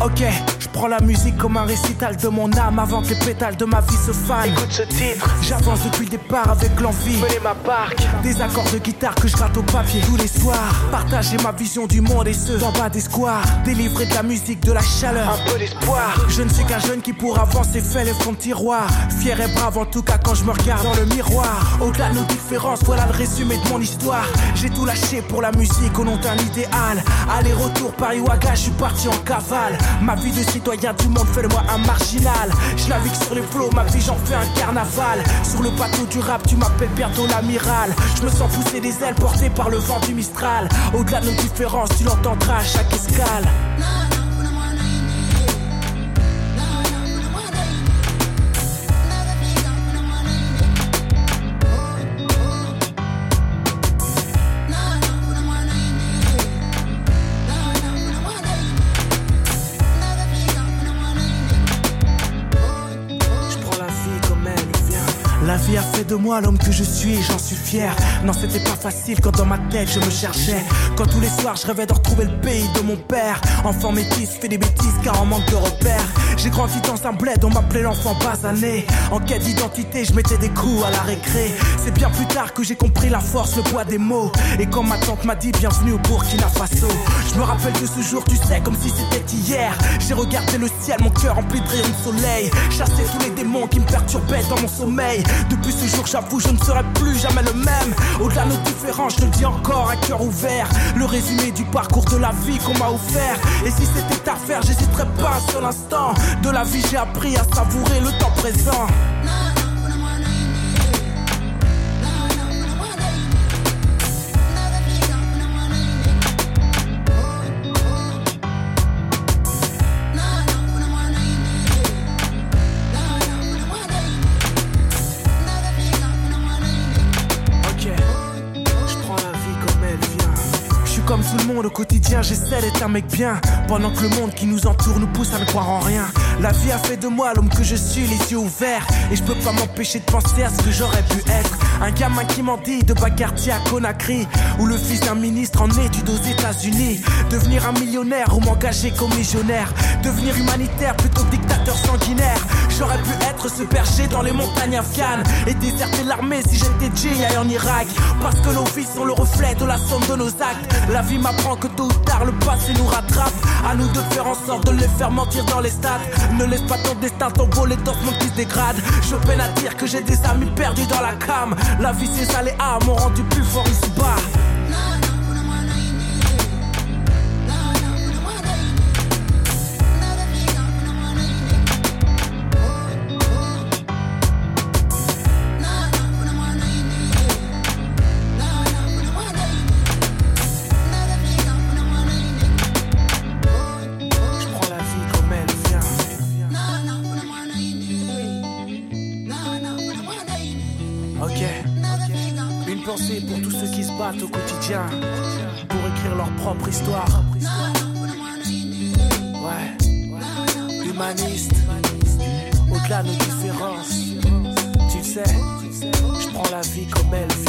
Ok, je prends la musique comme un récital de mon âme avant que les pétales de ma vie se fanent. Écoute ce titre, J'avance depuis le départ avec l'envie. venez ma barque. Des accords de guitare que je gratte au papier tous les soirs. Partager ma vision du monde et ceux en bas des squares. Délivrer de la musique, de la chaleur. Un peu d'espoir. Je ne suis qu'un jeune qui pour avancer fait les fonds de tiroir. Fier et brave en tout cas quand je me regarde dans le miroir. Au-delà de nos différences, voilà le résumé de mon histoire. J'ai tout lâché pour la musique au nom d'un idéal. Aller-retour Paris-Ouaga, je suis parti en cavale. Ma vie de citoyen du monde fait de moi un marginal. Je navigue sur les flots, ma vie j'en fais un carnaval. Sur le bateau du rap, tu m'appelles bientôt l'amiral. Je me sens pousser des ailes portées par le vent du Mistral. Au-delà de nos différences, tu l'entendras à chaque escale. La vie a fait de moi l'homme que je suis j'en suis fier. Non, c'était pas facile quand dans ma tête je me cherchais. Quand tous les soirs je rêvais de retrouver le pays de mon père. Enfant métis, fait des bêtises car en manque de repères. J'ai grandi dans un bled, on m'appelait l'enfant basané. En quête d'identité, je mettais des coups à la récré. C'est bien plus tard que j'ai compris la force, le poids des mots. Et quand ma tante m'a dit bienvenue au Burkina Faso, je me rappelle de ce jour, tu sais, comme si c'était hier. J'ai regardé le ciel, mon cœur rempli de rayons de soleil. Chassé tous les démons qui me perturbaient dans mon sommeil. Depuis ce jour, j'avoue, je ne serai plus jamais le même. Au-delà de nos différences, je le dis encore, un cœur ouvert. Le résumé du parcours de la vie qu'on m'a offert. Et si c'était à faire, j'hésiterais pas un seul instant. De la vie, j'ai appris à savourer le temps présent. Au quotidien, j'essaie d'être un mec bien. Pendant que le monde qui nous entoure nous pousse à ne croire en rien. La vie a fait de moi l'homme que je suis, les yeux ouverts. Et je peux pas m'empêcher de penser à ce que j'aurais pu être. Un gamin qui m'en dit de Bacarty à Conakry. Ou le fils d'un ministre en études aux États-Unis. Devenir un millionnaire ou m'engager comme légionnaire. Devenir humanitaire plutôt que dictateur sanguinaire. J'aurais pu être ce berger dans les montagnes afghanes. Et déserter l'armée si j'étais GI en Irak. Parce que nos vies sont le reflet de la somme de nos actes. La vie m'apprend que tôt ou tard le passé nous rattrape. À nous de faire en sorte de les faire mentir dans les stades. Ne laisse pas ton destin t'envoler dans ce monde qui se dégrade. Je peine à dire que j'ai des amis perdus dans la cam. La vie, ses aléas m'ont rendu plus fort ici-bas. Une pensée pour tous ceux qui se battent au quotidien pour écrire leur propre histoire. Ouais. Humaniste. Au-delà de nos différences. Tu sais, je prends la vie comme elle.